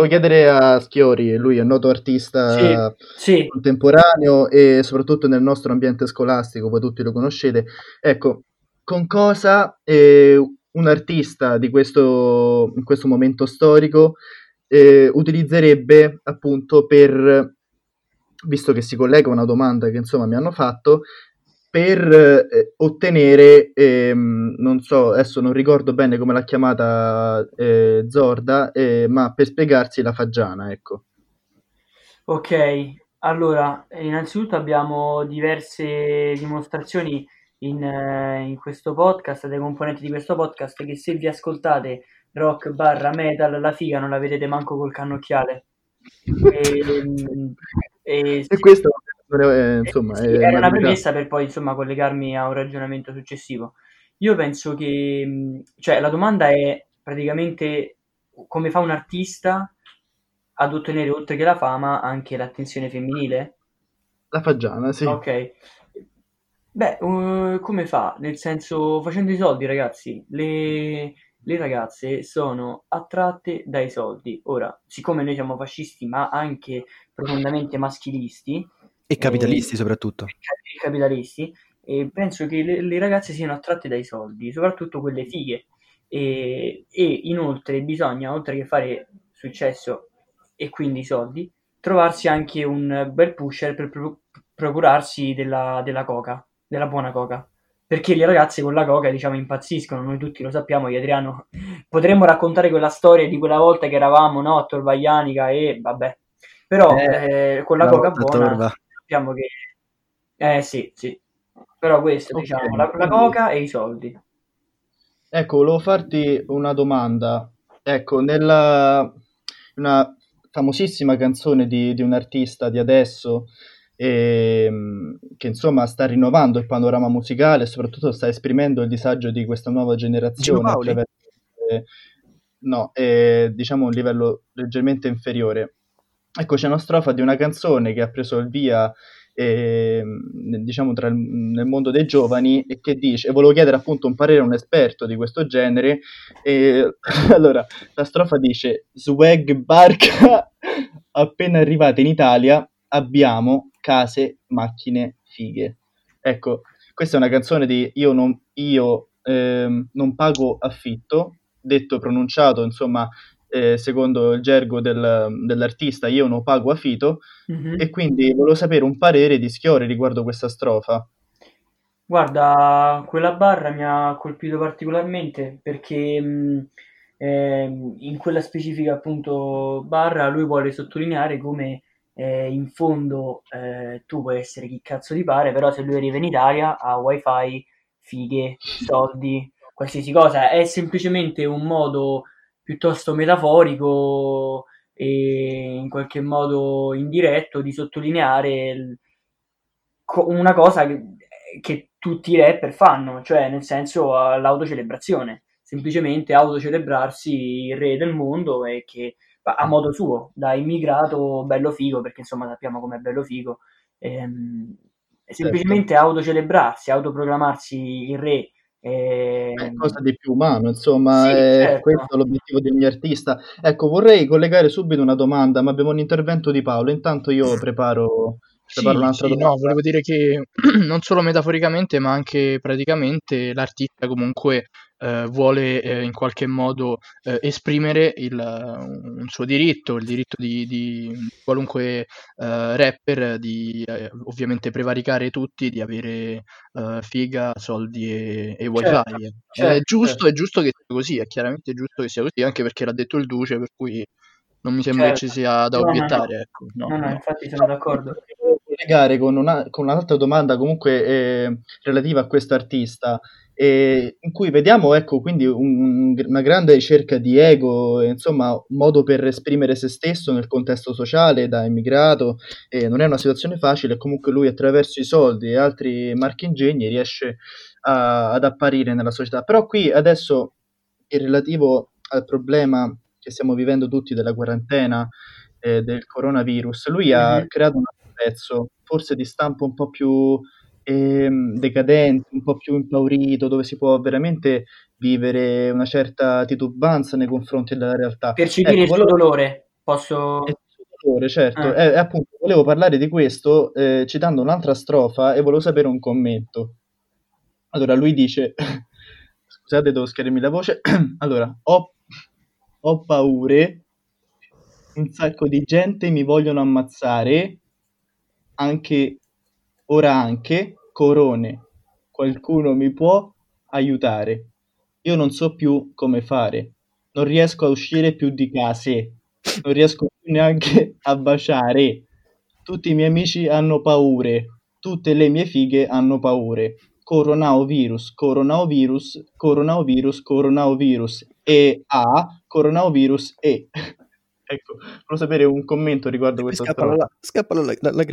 volevo chiedere a Schiori, lui è un noto artista sì, sì. contemporaneo e soprattutto nel nostro ambiente scolastico, voi tutti lo conoscete. Ecco, con cosa eh, un artista di questo, in questo momento storico eh, utilizzerebbe appunto per, visto che si collega a una domanda che insomma mi hanno fatto, per eh, ottenere, ehm, non so, adesso non ricordo bene come l'ha chiamata eh, Zorda, eh, ma per spiegarsi la fagiana, ecco. Ok, allora, innanzitutto abbiamo diverse dimostrazioni in, eh, in questo podcast, dei componenti di questo podcast, che se vi ascoltate rock barra metal, la figa non la vedete manco col cannocchiale. E, ehm, e, e questo eh, insomma, sì, era una premessa per poi insomma collegarmi a un ragionamento successivo. Io penso che, cioè, la domanda è praticamente come fa un artista ad ottenere oltre che la fama anche l'attenzione femminile? La fagiana, sì. Ok. Beh, uh, come fa? Nel senso, facendo i soldi, ragazzi, le, le ragazze sono attratte dai soldi. Ora, siccome noi siamo fascisti, ma anche profondamente maschilisti, e capitalisti e, soprattutto. E capitalisti. E penso che le, le, ragazze siano attratte dai soldi, soprattutto quelle fighe. E, e inoltre bisogna, oltre che fare successo e quindi soldi, trovarsi anche un bel pusher per pro- procurarsi della, della coca, della buona coca perché le ragazze con la coca diciamo impazziscono, noi tutti lo sappiamo, io Adriano potremmo raccontare quella storia di quella volta che eravamo no, a Torvaianica e vabbè, però eh, eh, con la coca buona torva sappiamo che... Eh sì, sì. Però questo, okay. diciamo, la, la coca e i soldi. Ecco, volevo farti una domanda. Ecco, nella una famosissima canzone di, di un artista di adesso eh, che insomma sta rinnovando il panorama musicale e soprattutto sta esprimendo il disagio di questa nuova generazione attraverso, eh, no, eh, diciamo un livello leggermente inferiore. Ecco, c'è una strofa di una canzone che ha preso il via, eh, diciamo, tra il, nel mondo dei giovani e che dice, e volevo chiedere appunto un parere a un esperto di questo genere, e allora, la strofa dice, swag barca appena arrivate in Italia abbiamo case, macchine, fighe. Ecco, questa è una canzone di Io non, io, eh, non pago affitto, detto pronunciato, insomma, eh, secondo il gergo del, dell'artista, io non pago affitto, mm-hmm. e quindi volevo sapere un parere di Schiori riguardo questa strofa. Guarda, quella barra mi ha colpito particolarmente perché mh, eh, in quella specifica appunto barra lui vuole sottolineare come eh, in fondo eh, tu puoi essere chi cazzo ti pare, però se lui arriva in Italia ha wifi, fighe, soldi, qualsiasi cosa, è semplicemente un modo piuttosto metaforico e in qualche modo indiretto di sottolineare una cosa che, che tutti i rapper fanno, cioè nel senso l'autocelebrazione, semplicemente autocelebrarsi il re del mondo e che a modo suo, da immigrato bello figo, perché insomma sappiamo com'è bello figo, ehm, semplicemente certo. autocelebrarsi, autoproclamarsi il re è ehm, cosa di più umano, insomma, sì, è certo. questo l'obiettivo di ogni artista. Ecco, vorrei collegare subito una domanda, ma abbiamo un intervento di Paolo, intanto io preparo, preparo sì, un'altra sì, domanda. No, volevo dire che non solo metaforicamente, ma anche praticamente l'artista comunque eh, vuole eh, in qualche modo eh, esprimere il, un suo diritto, il diritto di, di qualunque eh, rapper di eh, ovviamente prevaricare tutti, di avere eh, figa, soldi e, e wifi. Certo, certo, è, giusto, certo. è giusto che sia così, è chiaramente giusto che sia così, anche perché l'ha detto il Duce, per cui non mi sembra certo. ci sia da obiettare. No, ecco. no, no, no, infatti sono d'accordo. Con, una, con un'altra domanda comunque eh, relativa a questo artista eh, in cui vediamo ecco, quindi un, una grande ricerca di ego, insomma, un modo per esprimere se stesso nel contesto sociale da immigrato, eh, non è una situazione facile, comunque lui attraverso i soldi e altri marchingegni riesce a, ad apparire nella società. Però qui adesso, in relativo al problema che stiamo vivendo tutti della quarantena, eh, del coronavirus, lui ha creato un pezzo, forse di stampo un po' più ehm, decadente, un po' più impaurito, dove si può veramente vivere una certa titubanza nei confronti della realtà. Percepire ecco, il suo dolore, posso... Dolore, certo. Eh. E, e appunto volevo parlare di questo eh, citando un'altra strofa e volevo sapere un commento. Allora lui dice, scusate devo schiarirmi la voce, allora ho, ho paure, un sacco di gente mi vogliono ammazzare, anche ora anche corone, qualcuno mi può aiutare. Io non so più come fare, non riesco a uscire più di casa, non riesco più neanche a baciare. Tutti i miei amici hanno paure, tutte le mie fighe hanno paure. Coronavirus, coronavirus, coronavirus, coronavirus e A, coronavirus e. ecco, volevo sapere un commento riguardo questa Scappa la, strofa. scappa la, la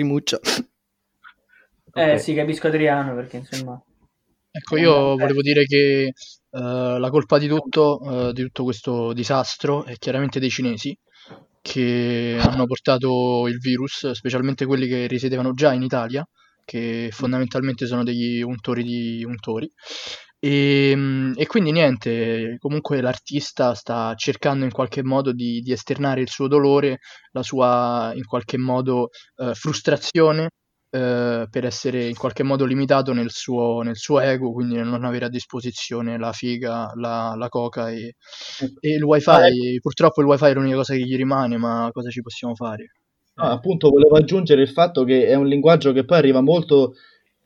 Eh Ok. sì, capisco Adriano perché insomma... Ecco, io volevo dire che eh, la colpa di tutto, eh, di tutto questo disastro è chiaramente dei cinesi che hanno portato il virus, specialmente quelli che risiedevano già in Italia, che fondamentalmente sono degli untori di untori. E, mm, e quindi niente, comunque l'artista sta cercando in qualche modo di, di esternare il suo dolore, la sua in qualche modo eh, frustrazione eh, per essere in qualche modo limitato nel suo, nel suo ego, quindi nel non avere a disposizione la figa, la, la coca e, e il wifi. Ah, ecco. Purtroppo il wifi è l'unica cosa che gli rimane, ma cosa ci possiamo fare? No, appunto volevo aggiungere il fatto che è un linguaggio che poi arriva molto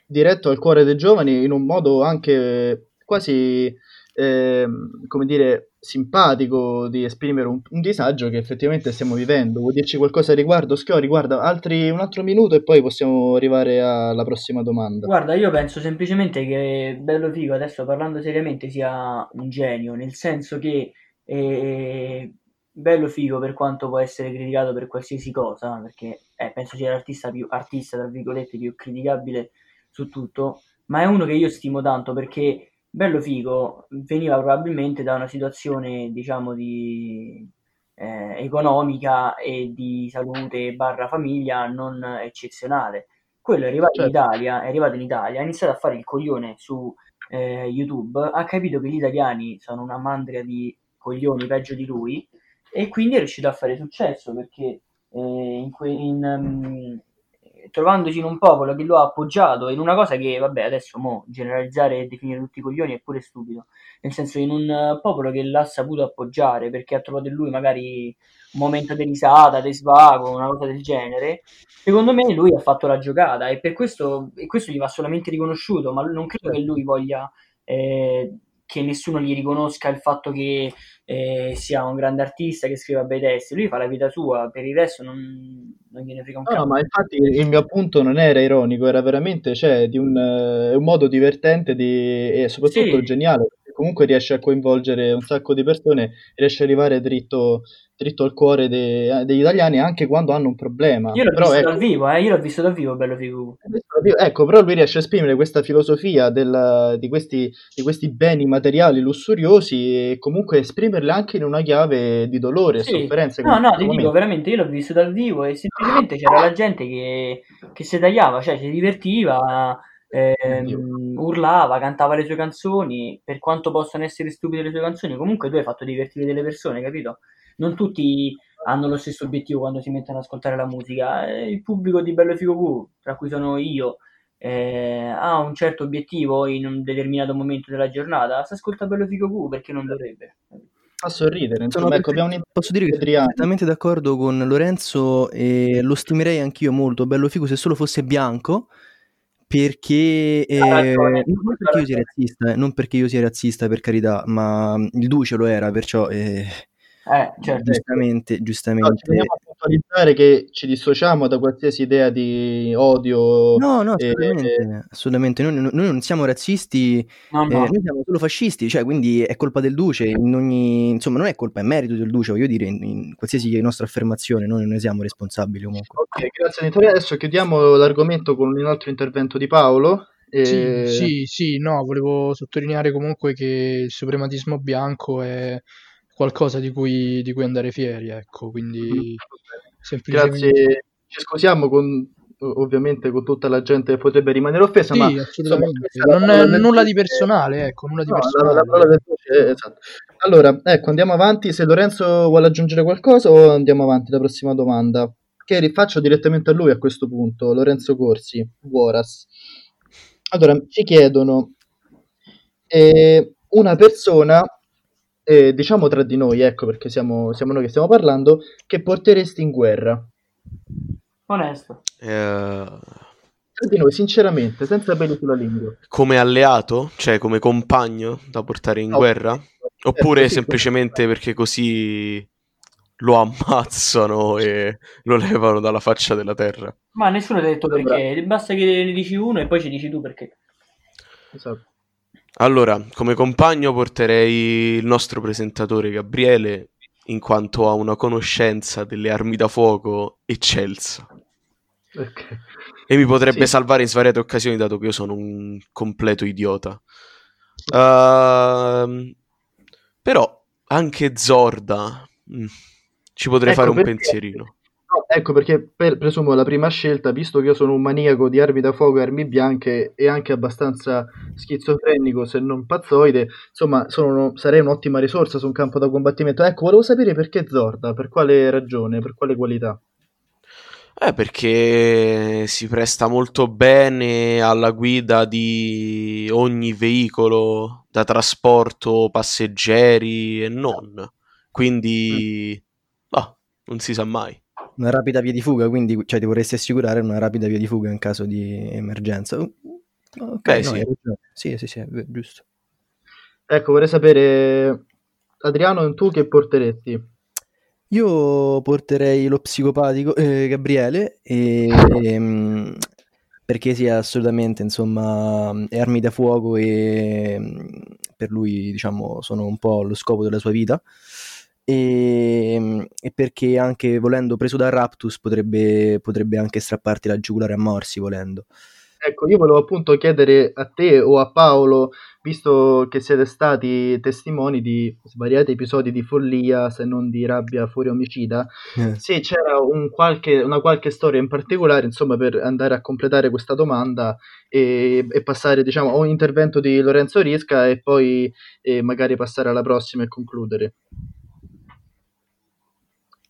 diretto al cuore dei giovani in un modo anche quasi, ehm, come dire, simpatico di esprimere un, un disagio che effettivamente stiamo vivendo. Vuoi dirci qualcosa a riguardo? Schiori, guarda, altri un altro minuto e poi possiamo arrivare alla prossima domanda. Guarda, io penso semplicemente che Bello Figo, adesso parlando seriamente, sia un genio, nel senso che eh, Bello Figo, per quanto può essere criticato per qualsiasi cosa, perché eh, penso sia l'artista più artista, tra virgolette, più criticabile su tutto, ma è uno che io stimo tanto perché Bello Figo veniva probabilmente da una situazione, diciamo, di eh, economica e di salute barra famiglia non eccezionale. Quello è arrivato in Certo. Italia, è arrivato in Italia, ha iniziato a fare il coglione su eh, YouTube, ha capito che gli italiani sono una mandria di coglioni peggio di lui e quindi è riuscito a fare successo perché eh, in que- in, ehm, trovandosi in un popolo che lo ha appoggiato in una cosa che, vabbè, adesso mo, generalizzare e definire tutti i coglioni è pure stupido, nel senso in un eh, popolo che l'ha saputo appoggiare perché ha trovato in lui magari un momento di risata, di svago, una cosa del genere, secondo me lui ha fatto la giocata e per questo, e questo gli va solamente riconosciuto, ma non credo che lui voglia eh, che nessuno gli riconosca il fatto che eh, sia un grande artista che scriva bei testi, lui fa la vita sua, per il resto non, non gliene frega un No, no, cazzo. ma infatti il mio appunto non era ironico, era veramente, cioè, di un, eh, un modo divertente di, e soprattutto Sì. geniale, comunque riesce a coinvolgere un sacco di persone, riesce ad arrivare dritto, dritto al cuore de- degli italiani anche quando hanno un problema. Io l'ho Però visto ecco, dal vivo, eh, io l'ho visto dal vivo, bello figo. ecco, però lui riesce a esprimere questa filosofia del- di questi, di questi beni materiali lussuriosi e comunque esprimerle anche in una chiave di dolore e Sì, sofferenza. no, no, ti dico momento. veramente, io l'ho visto dal vivo e semplicemente c'era la gente che, che si tagliava, cioè si divertiva, ehm, urlava, cantava le sue canzoni, per quanto possano essere stupide le sue canzoni, comunque tu hai fatto divertire delle persone, capito? Non tutti hanno lo stesso obiettivo quando si mettono ad ascoltare la musica, eh, il pubblico di Bello Figo Q, tra cui sono io, eh, ha un certo obiettivo in un determinato momento della giornata, si ascolta Bello Figo Q perché non dovrebbe. Fa sorridere, Sono insomma, ecco, un Posso dire che sono perfettamente d'accordo con Lorenzo e lo stimerei anch'io molto, bello figo se solo fosse bianco, perché eh, ragione, non perché io sia razzista, eh, non perché io sia razzista per carità, ma il Duce lo era, perciò eh, Eh, certo. giustamente, No, giustamente. a puntualizzare che ci dissociamo da qualsiasi idea di odio. No, no, e- assolutamente, assolutamente. Noi, noi non siamo razzisti, No, eh, no. noi siamo solo fascisti, cioè quindi è colpa del Duce, in ogni, insomma non è colpa, è merito del Duce, voglio dire, in, in qualsiasi nostra affermazione, noi non ne siamo responsabili comunque. Ok, grazie Vittorio. Adesso chiudiamo l'argomento con un altro intervento di Paolo. E- Sì, sì, sì, no, volevo sottolineare comunque che il suprematismo bianco è qualcosa di cui, di cui andare fieri, ecco, quindi semplicemente... Grazie. Ci scusiamo con, ovviamente con tutta la gente che potrebbe rimanere offesa, ma Sì, insomma, assolutamente. è la Non è nulla di personale, ecco, nulla di No, la, personale. la del Duce eh, esatto. Allora, ecco, andiamo avanti. Se Lorenzo vuole aggiungere qualcosa o andiamo avanti alla prossima domanda? Che rifaccio direttamente a lui a questo punto, Lorenzo Corsi, Voras. Allora, ci chiedono eh, una persona, eh, diciamo tra di noi, ecco perché siamo, siamo noi che stiamo parlando, che porteresti in guerra. Onesto. Eh, Tra di noi, sinceramente, senza peli sulla lingua. come alleato, cioè come compagno da portare in No. guerra? Oppure Eh, sì, semplicemente perché così lo ammazzano e lo levano dalla faccia della terra? Ma nessuno ti ha detto perché, basta che ne dici uno e poi ci dici tu perché. Esatto. Allora, come compagno porterei il nostro presentatore Gabriele, in quanto ha una conoscenza delle armi da fuoco eccelsa. Ok. E mi potrebbe Sì. salvare in svariate occasioni, dato che io sono un completo idiota. Ehm, però anche Zorda mm, ci potrei Ecco fare un perché- pensierino. No, ecco perché per- presumo la prima scelta, visto che io sono un maniaco di armi da fuoco e armi bianche e anche abbastanza schizofrenico, se non pazzoide, insomma, sono- sarei un'ottima risorsa su un campo da combattimento. Ecco, volevo sapere perché Zorda, per quale ragione, per quale qualità. Eh, perché si presta molto bene alla guida di ogni veicolo da trasporto passeggeri e non. Quindi, ah, non si sa mai. Una rapida via di fuga, quindi cioè, ti vorresti assicurare una rapida via di fuga in caso di emergenza. Uh, Ok, Beh, no, sì. Sì, sì, giusto. Ecco, vorrei sapere, Adriano, tu che porteresti? Io porterei lo psicopatico eh, Gabriele e, ehm, perché sia assolutamente, insomma, è armi da fuoco e per lui, diciamo, sono un po' lo scopo della sua vita. E, e perché anche volendo preso da Raptus potrebbe, potrebbe anche strapparti la giugulare a morsi volendo. Ecco, io volevo appunto chiedere a te o a Paolo, visto che siete stati testimoni di svariati episodi di follia, se non di rabbia fuori omicida, Eh. se c'era un qualche- una qualche storia in particolare, insomma, per andare a completare questa domanda e, e passare, diciamo, a un intervento di Lorenzo Risca e poi eh, magari passare alla prossima e concludere.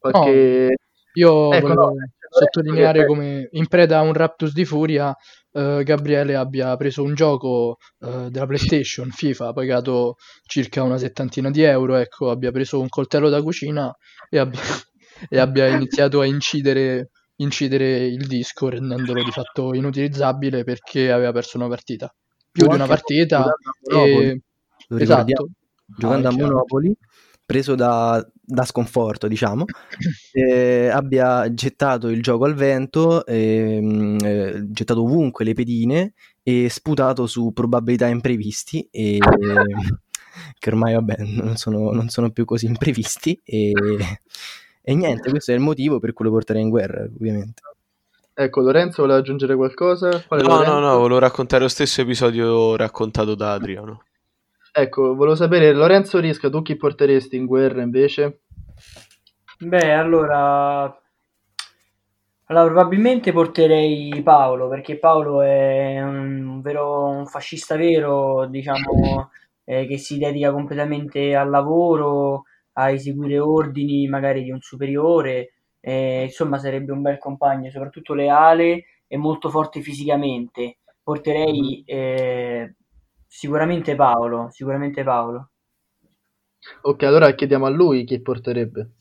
Qualche... Io Ecco, no, volevo Lorenzo sottolineare come in preda a un Raptus di furia eh, Gabriele abbia preso un gioco eh, della PlayStation, FIFA, pagato circa una settantina di euro, ecco, abbia preso un coltello da cucina e abbia, e abbia iniziato a incidere, incidere il disco rendendolo di fatto inutilizzabile perché aveva perso una partita. Più O di una anche partita e... Esatto. giocando è a. Monopoli, preso da, da sconforto, diciamo, eh, abbia gettato il gioco al vento, ehm, eh, gettato ovunque le pedine e sputato su probabilità imprevisti e che ormai vabbè non sono, non sono più così imprevisti e, e niente, questo è il motivo per cui lo porterei in guerra, ovviamente. Ecco, Lorenzo vuole aggiungere qualcosa? Quale No, no, Lorenzo? no, volevo raccontare lo stesso episodio raccontato da Adriano. Ecco, volevo sapere, Lorenzo Risca, tu chi porteresti in guerra invece? Beh, allora... Allora, probabilmente porterei Paolo, perché Paolo è un vero un fascista vero, diciamo, eh, che si dedica completamente al lavoro, a eseguire ordini magari di un superiore, eh, insomma sarebbe un bel compagno, soprattutto leale e molto forte fisicamente. Porterei eh, sicuramente Paolo, sicuramente Paolo. Ok, allora chiediamo a lui chi porterebbe.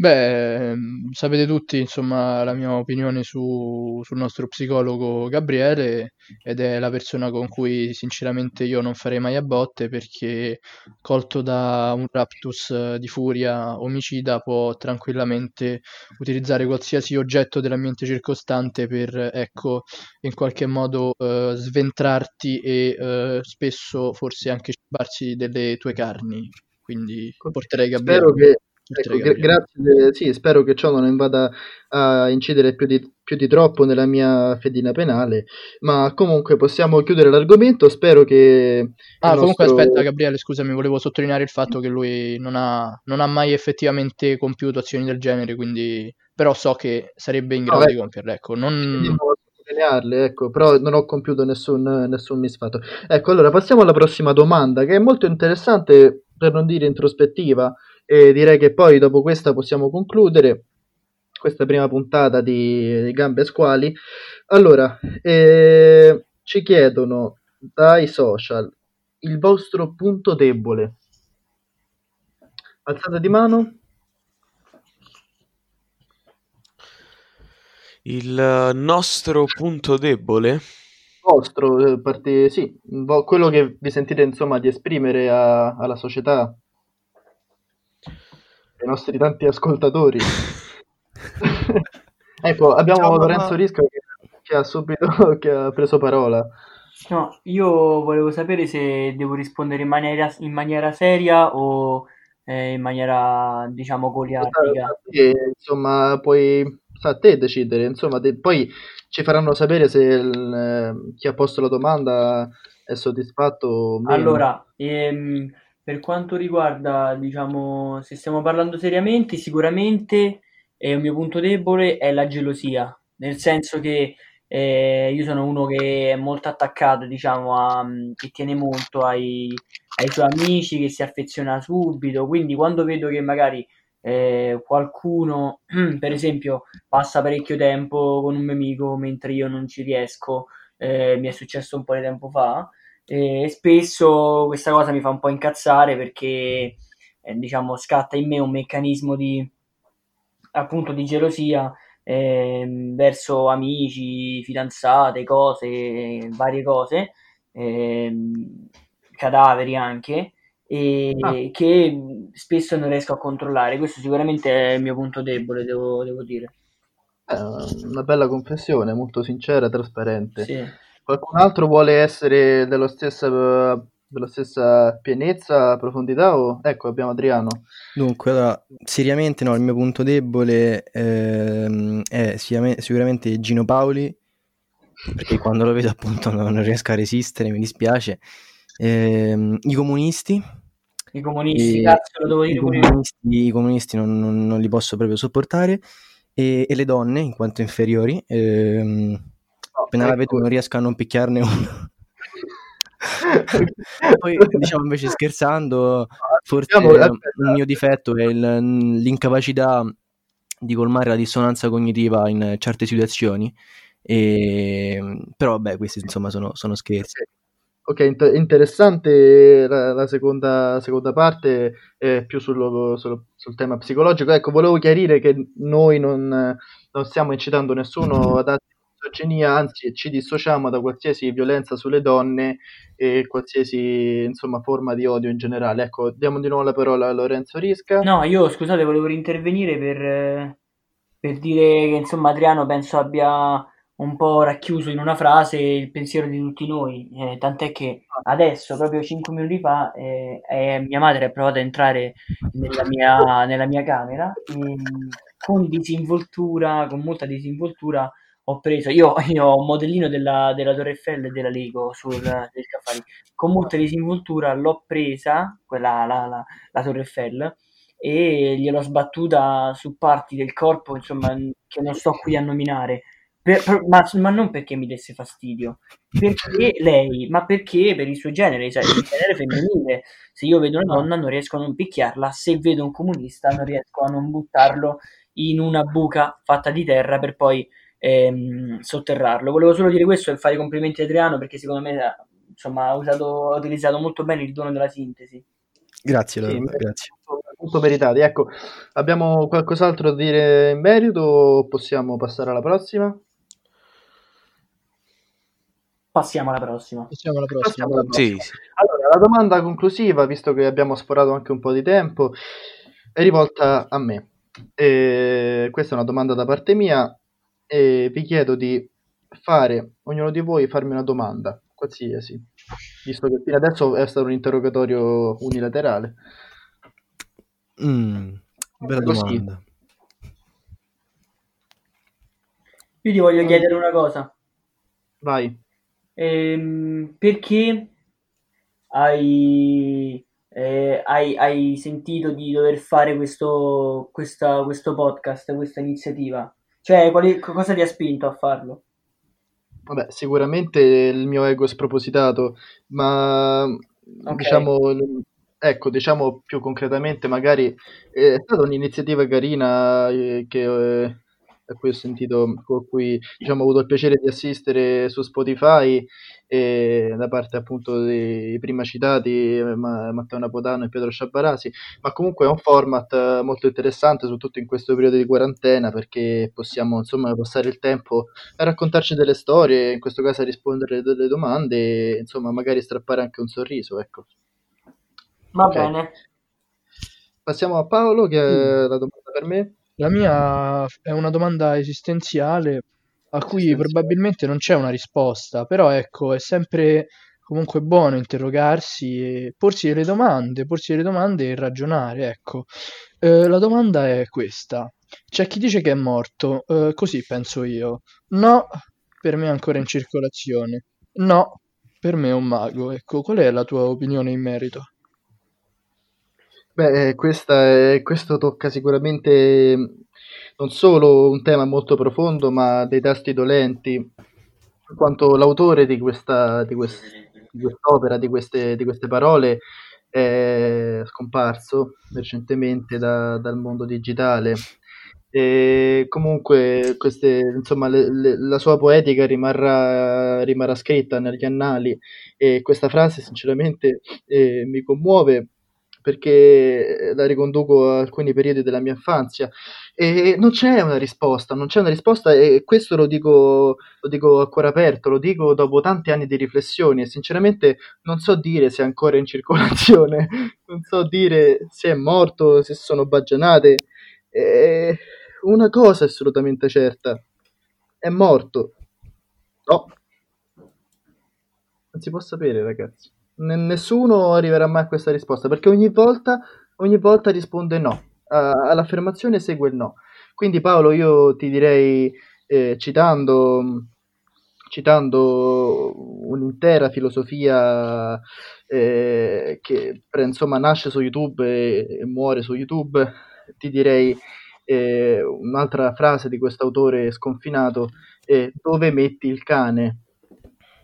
Beh, ehm, sapete tutti, insomma, la mia opinione su- sul nostro psicologo Gabriele ed è la persona con cui sinceramente io non farei mai a botte perché colto da un raptus di furia omicida può tranquillamente utilizzare qualsiasi oggetto dell'ambiente circostante per, ecco, in qualche modo eh, sventrarti e eh, spesso forse anche cibarsi delle tue carni. Quindi porterei Gabriele. Spero che, ecco, grazie, sì, spero che ciò non invada a incidere più di, più di troppo nella mia fedina penale, ma comunque possiamo chiudere l'argomento, spero che Ah, comunque nostro- aspetta, Gabriele, scusami, volevo sottolineare il fatto che lui non ha, non ha mai effettivamente compiuto azioni del genere, quindi però so che sarebbe in grado No, di compierle. Ecco, non... Ecco, però non ho compiuto nessun, nessun misfatto. Ecco, allora passiamo alla prossima domanda, che è molto interessante per non dire introspettiva, e direi che poi dopo questa possiamo concludere questa prima puntata di, di Gambe Squali. Allora, eh, ci chiedono dai social il vostro punto debole. Alzata di mano. Il nostro punto debole? Vostro, eh, parte, sì, quello che vi sentite insomma di esprimere a- alla società, ai nostri tanti ascoltatori. ecco, abbiamo Ciao, Lorenzo. Risca che, che ha subito che ha preso parola. No, io volevo sapere se devo rispondere in maniera, in maniera seria o eh, in maniera, diciamo, goliardica. E, insomma, puoi sta a te decidere. Insomma, te- poi ci faranno sapere se il, eh, chi ha posto la domanda è soddisfatto o meno. Allora, ehm, per quanto riguarda, diciamo, se stiamo parlando seriamente, sicuramente eh, il mio punto debole è la gelosia, nel senso che eh, io sono uno che è molto attaccato, diciamo, a, che tiene molto ai, ai suoi amici, che si affeziona subito, quindi quando vedo che magari eh, qualcuno, per esempio, passa parecchio tempo con un mio amico mentre io non ci riesco, eh, mi è successo un po' di tempo fa, e spesso questa cosa mi fa un po' incazzare perché eh, diciamo scatta in me un meccanismo di appunto di gelosia ehm, verso amici, fidanzate, cose, varie cose, ehm, cadaveri anche, e Ah. che spesso non riesco a controllare. Questo sicuramente è il mio punto debole, devo, devo dire. Eh, una bella confessione, molto sincera e trasparente. Sì. Qualcun altro vuole essere dello stessa, della stessa pienezza, profondità? O... Ecco, abbiamo Adriano. Dunque, allora, seriamente no, il mio punto debole ehm, è sicuramente, sicuramente Gino Paoli, perché quando lo vedo appunto non, non riesco a resistere, mi dispiace. Ehm, I comunisti. I comunisti, E- cazzo, lo devo i dire io. comunisti, i comunisti non, non- non li posso proprio sopportare. E, e le donne, in quanto inferiori. ehm, Appena la ecco. vedo non riesco a non picchiarne uno. Poi, diciamo invece scherzando, forse Abbiamo- eh, aspetta. un mio difetto è il- l'incapacità di colmare la dissonanza cognitiva in certe situazioni. E, però, vabbè, questi insomma sono, sono scherzi. Ok, int- interessante la, la seconda, seconda parte, è più sullo- sul, sul tema psicologico. Ecco, volevo chiarire che noi non, non stiamo incitando nessuno ad atti misoginia, anzi ci dissociamo da qualsiasi violenza sulle donne e qualsiasi insomma, forma di odio in generale. Ecco, diamo di nuovo la parola a Lorenzo Risca. No, io scusate, volevo intervenire per, per dire che insomma Adriano penso abbia un po' racchiuso in una frase il pensiero di tutti noi, eh, tant'è che adesso, proprio 5 minuti fa, eh, eh, mia madre ha provato a entrare nella mia, nella mia camera e con disinvoltura, con molta disinvoltura, ho preso, io, io ho un modellino della, della Torre Eiffel e della Lego sul del scaffale, con molta disinvoltura l'ho presa, quella, la, la, la Torre Eiffel, e gliel'ho sbattuta su parti del corpo, insomma, che non sto qui a nominare. Per- per- ma, ma non perché mi desse fastidio, perché lei, ma perché per il suo genere, cioè il genere femminile. Se io vedo una donna non riesco a non picchiarla, se vedo un comunista non riesco a non buttarlo in una buca fatta di terra per poi ehm, sotterrarlo. Volevo solo dire questo e fare i complimenti a Adriano perché secondo me insomma, ha, usato, ha utilizzato molto bene il dono della sintesi. Grazie, Sì, grazie. molto, meritati. Ecco, abbiamo qualcos'altro da dire in merito o possiamo passare alla prossima? Passiamo alla prossima. Passiamo alla prossima. Passiamo alla Sì, prossima. sì. Allora, la domanda conclusiva, visto che abbiamo sforato anche un po' di tempo, è rivolta a me. E questa è una domanda da parte mia e vi chiedo di fare, ognuno di voi, farmi una domanda, qualsiasi, visto che fino adesso è stato un interrogatorio unilaterale. Mm, bella Così. domanda. Io ti voglio chiedere una cosa. Vai. Ehm, perché hai, eh, hai, hai sentito di dover fare questo, questa- questo podcast, questa iniziativa? Cioè, quali- cosa ti ha spinto a farlo? Vabbè, sicuramente il mio ego spropositato, ma Ok. diciamo ecco, diciamo più concretamente, magari eh, è stata un'iniziativa carina eh, che, eh, a cui ho sentito, con cui diciamo, ho avuto il piacere di assistere su Spotify e da parte appunto dei prima citati Matteo Napotano e Pietro Sciabarasi, ma comunque è un format molto interessante, soprattutto in questo periodo di quarantena, perché possiamo insomma passare il tempo a raccontarci delle storie, in questo caso a rispondere delle domande e insomma magari strappare anche un sorriso, ecco. Va okay. bene. Passiamo a Paolo che è la domanda per me. La mia è una domanda esistenziale a cui probabilmente non c'è una risposta, però ecco, è sempre comunque buono interrogarsi e porsi delle domande, porsi delle domande e ragionare, ecco. Eh, la domanda è questa. C'è chi dice che è morto, eh, così penso io. No, per me è ancora in circolazione. No, per me è un mago. Ecco, qual è la tua opinione in merito? Beh, questa è, questo tocca sicuramente non solo un tema molto profondo, ma dei tasti dolenti, in quanto l'autore di questa, di quest, di quest'opera, di queste, di queste parole, è scomparso recentemente da, dal mondo digitale. E comunque queste, insomma, le, le, la sua poetica rimarrà, rimarrà, scritta negli annali e questa frase sinceramente eh, mi commuove perché la riconduco a alcuni periodi della mia infanzia e non c'è una risposta, non c'è una risposta e questo lo dico, lo dico a cuore aperto, lo dico dopo tanti anni di riflessioni e sinceramente non so dire se è ancora in circolazione, non so dire se è morto, se sono baggianate. E una cosa è assolutamente certa, è morto. No, non si può sapere ragazzi nessuno arriverà mai a questa risposta perché ogni volta, ogni volta risponde no. Uh, all'affermazione segue il no. Quindi Paolo, io ti direi, eh, citando, citando un'intera filosofia eh, che insomma nasce su YouTube e, e, muore su YouTube, ti direi eh, un'altra frase di questo autore sconfinato, dove metti il cane?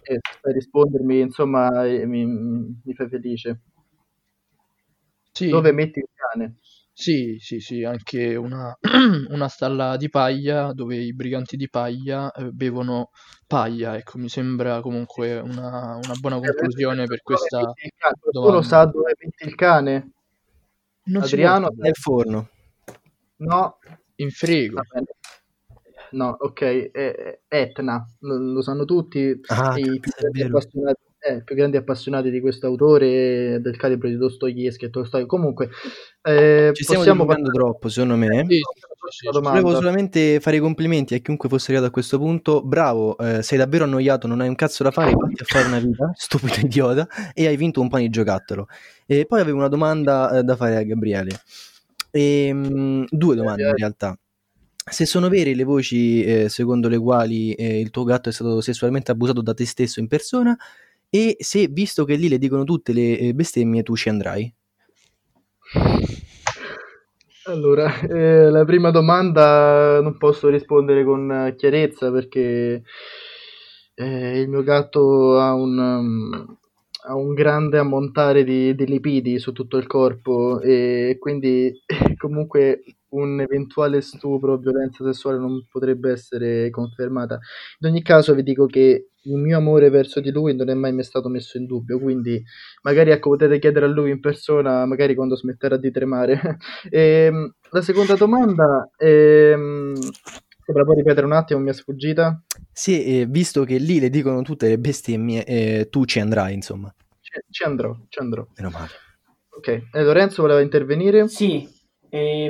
E sai rispondermi, insomma, mi, mi fai felice. Sì. Dove metti il cane? Sì, sì, sì, anche una, una stalla di paglia dove i briganti di paglia eh, bevono paglia, ecco, mi sembra comunque una, una buona eh, conclusione per questa Qualcuno sa dove metti il cane? Non Adriano? Nel forno. No. In frigo. No, ok, è Etna, lo, lo sanno tutti, ah, i più grandi, appassionati, eh, più grandi, appassionati, di questo autore del calibro di Dostoevsky e Tolstoi. Comunque, eh, ci stiamo possiamo parlare troppo, secondo me. Sì, sì, sì, Volevo solamente fare i complimenti a chiunque fosse arrivato a questo punto. Bravo, eh, sei davvero annoiato, non hai un cazzo da fare, vatti a fare una vita, stupido idiota, e hai vinto un pane di giocattolo. E poi avevo una domanda eh, da fare a Gabriele. E, ehm, mh, due domande in realtà se sono vere le voci eh, secondo le quali eh, il tuo gatto è stato sessualmente abusato da te stesso in persona e se visto che lì le dicono tutte le eh, bestemmie tu ci andrai. Allora, eh, la prima domanda non posso rispondere con chiarezza perché eh, il mio gatto ha un, ha un grande ammontare di, di, lipidi su tutto il corpo e quindi comunque un eventuale stupro o violenza sessuale non potrebbe essere confermata. In ogni caso vi dico che il mio amore verso di lui non è mai stato messo in dubbio, quindi magari ecco, potete chiedere a lui in persona, magari quando smetterà di tremare. e, ehm, la seconda domanda è... Se la puoi ripetere un attimo, mi è sfuggita? Sì, eh, visto che lì le dicono tutte le bestemmie, eh, tu ci andrai, insomma. Ci, ci andrò, ci andrò. Meno male. Ok, eh, Lorenzo voleva intervenire? Sì,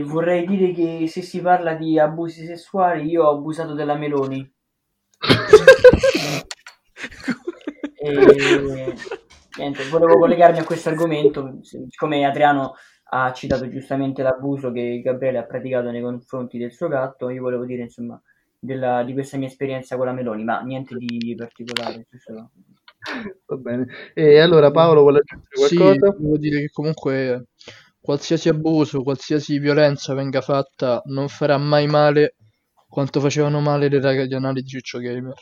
vorrei dire che se si parla di abusi sessuali, io ho abusato della Meloni. e, niente, volevo collegarmi a questo argomento, siccome Adriano ha citato giustamente l'abuso che Gabriele ha praticato nei confronti del suo gatto, io volevo dire insomma della, di questa mia esperienza con la Meloni, ma niente di particolare. Giusto? Va bene. E allora Paolo vuole aggiungere qualcosa? Sì, devo dire che comunque qualsiasi abuso, qualsiasi violenza venga fatta non farà mai male quanto facevano male le ragazze di anali di Ciccio Gamer.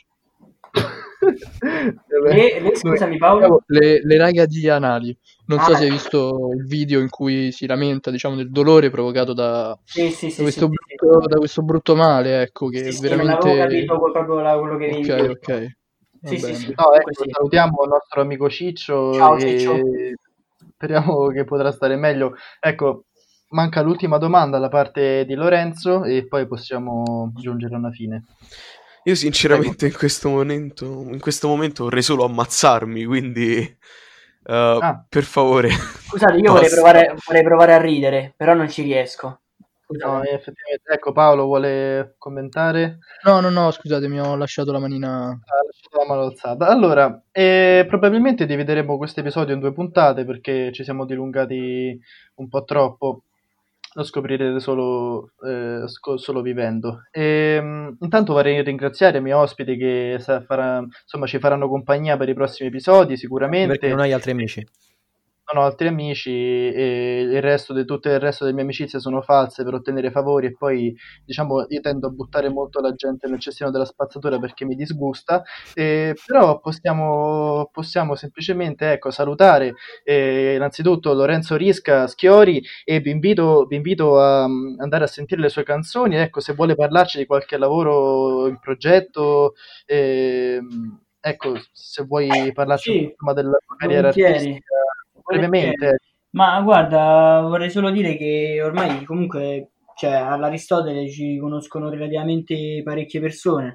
Le, le, scusami Paolo. Le, le raga di Anali. Non Ah, so se hai visto il video in cui si lamenta, diciamo, del dolore provocato da, Sì, sì, sì, da, questo, sì, sì, brutto, da questo brutto male, ecco, che sì, sì, non avevo veramente... capito proprio la- quello che avevi Ok, Sì, sì, sì. No, ecco, sì. salutiamo il nostro amico Ciccio Ciao, e Ciccio. speriamo che potrà stare meglio. Ecco, manca l'ultima domanda da parte di Lorenzo e poi possiamo giungere a una fine. Io sinceramente in questo momento, in questo momento vorrei solo ammazzarmi, quindi eh, Ah. per favore. Scusate, io vorrei provare, vorrei provare a ridere, però non ci riesco. No, effettivamente, ecco Paolo vuole commentare. No, no, no, scusatemi, ho lasciato la manina... Ha lasciato la mano alzata. Allora, eh, probabilmente divideremo questo episodio in due puntate perché ci siamo dilungati un po' troppo. Lo scoprirete solo, eh, sco- solo vivendo. Ehm, intanto vorrei ringraziare i miei ospiti che sa- farà- insomma, ci faranno compagnia per i prossimi episodi, sicuramente. Perché non hai altri amici. Non ho altri amici e il resto di tutto il resto delle mie amicizie sono false per ottenere favori e poi diciamo io tendo a buttare molto la gente nel cestino della spazzatura perché mi disgusta. Eh, però possiamo, possiamo semplicemente ecco, salutare eh, innanzitutto Lorenzo Risca Schiori e vi invito, vi invito a mm, andare a sentire le sue canzoni. Ecco se vuole parlarci di qualche lavoro in progetto ehm, ecco se vuoi parlarci Sì, insomma, della tua carriera artistica brevemente Ma guarda, vorrei solo dire che ormai comunque, cioè, all'Aristotele ci conoscono relativamente parecchie persone,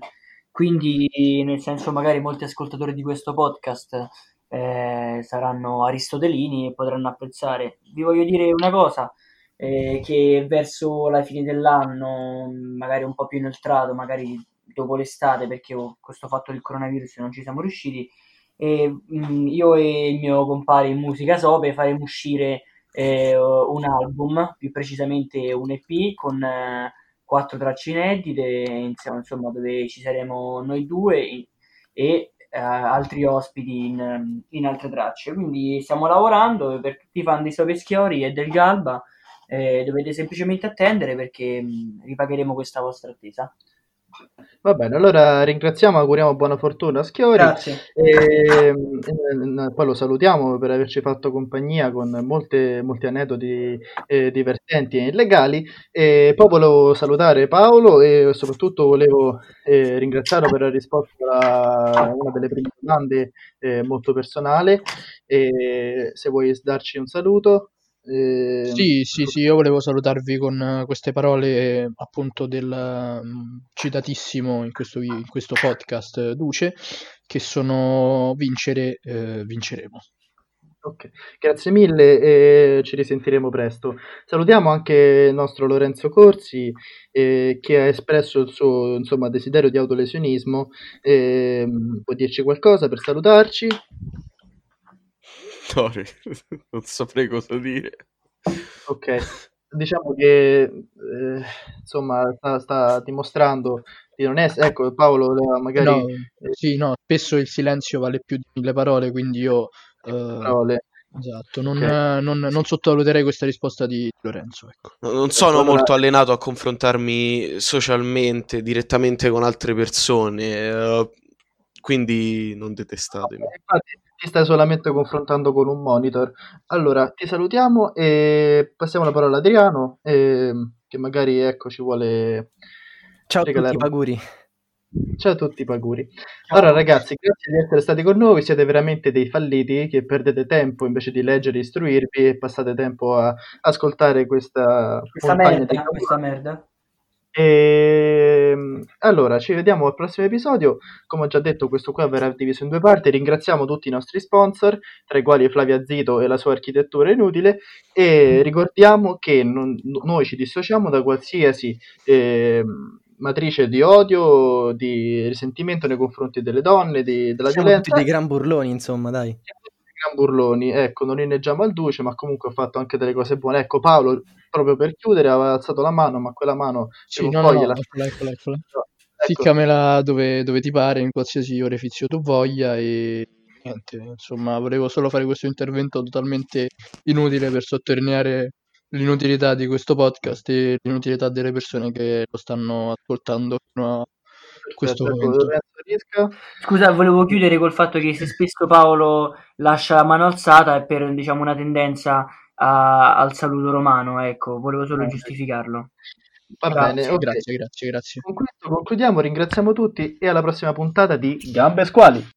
quindi nel senso magari molti ascoltatori di questo podcast eh, saranno aristotelini e potranno apprezzare. Vi voglio dire una cosa, eh, che verso la fine dell'anno, magari un po' più inoltrato, magari dopo l'estate, perché con questo fatto del coronavirus non ci siamo riusciti, e mh, io e il mio compare in musica Sope faremo uscire eh, un album, più precisamente un EP con eh, quattro tracce inedite, insieme, insomma, dove ci saremo noi due e, e, eh, altri ospiti in, in altre tracce. Quindi stiamo lavorando per tutti i fan di Sope Schiori e del Galba. eh, dovete semplicemente attendere perché mh, ripagheremo questa vostra attesa. Va bene, allora ringraziamo, auguriamo buona fortuna a Schiori Grazie. e mm, poi lo salutiamo per averci fatto compagnia con molte, molti aneddoti eh, divertenti e illegali. E poi volevo salutare Paolo e soprattutto volevo eh, ringraziarlo per aver risposto a una delle prime domande eh, molto personale. E se vuoi darci un saluto. Eh, Sì, sì, sì, io volevo salutarvi con eh, queste parole eh, appunto del mm, citatissimo in questo, in questo podcast eh, Duce, che sono vincere, eh, vinceremo. Ok, grazie mille e ci risentiremo presto. Salutiamo anche il nostro Lorenzo Corsi eh, che ha espresso il suo insomma, desiderio di autolesionismo. Ehm, può dirci qualcosa per salutarci? No, non saprei cosa dire. Ok, diciamo che eh, insomma sta, sta dimostrando di non essere... Ecco, Paolo eh, magari... No, sì, no, spesso il silenzio vale più di mille parole, quindi io eh, parole. esatto, non, Ok. eh, non- non sottovaluterei questa risposta di Lorenzo, ecco. No, Non sono allora- molto allenato a confrontarmi socialmente, direttamente con altre persone, eh, quindi non detestatemi. Infatti ti stai solamente confrontando con un monitor. Allora, ti salutiamo e passiamo la parola ad Adriano, ehm, che magari ecco, ci vuole Ciao a tutti, Paguri. Ciao a tutti, Paguri. Allora, ragazzi, grazie di essere stati con noi. Siete veramente dei falliti che perdete tempo invece di leggere e istruirvi e passate tempo a ascoltare questa Questa di merda, cavolate. questa merda. Ehm, allora, ci vediamo al prossimo episodio. Come ho già detto, questo qua verrà diviso in due parti. Ringraziamo tutti i nostri sponsor, tra i quali Flavia Zito e la sua architettura inutile. E ricordiamo che non- noi ci dissociamo da qualsiasi ehm, matrice di odio, di risentimento nei confronti delle donne, di- della Siamo violenza. tutti dei gran burloni, insomma, dai. Gran burloni, ecco, non inneggiamo al duce, ma comunque ho fatto anche delle cose buone. Ecco, Paolo, proprio per chiudere, aveva alzato la mano, ma quella mano Sì, no, no, no, gliela- eccola, eccola, eccola. Ecco, Ficcamela dove, dove ti pare, in qualsiasi orifizio tu voglia e niente, insomma, volevo solo fare questo intervento totalmente inutile per sottolineare l'inutilità di questo podcast e l'inutilità delle persone che lo stanno ascoltando fino a questo momento. Scusa, volevo chiudere col fatto che se spesso Paolo lascia la mano alzata è per diciamo una tendenza a- al saluto romano, ecco, volevo solo Eh. giustificarlo. Va Grazie, bene, Sì, ok. grazie, grazie, grazie. Con questo concludiamo, ringraziamo tutti e alla prossima puntata di Gambe Squali.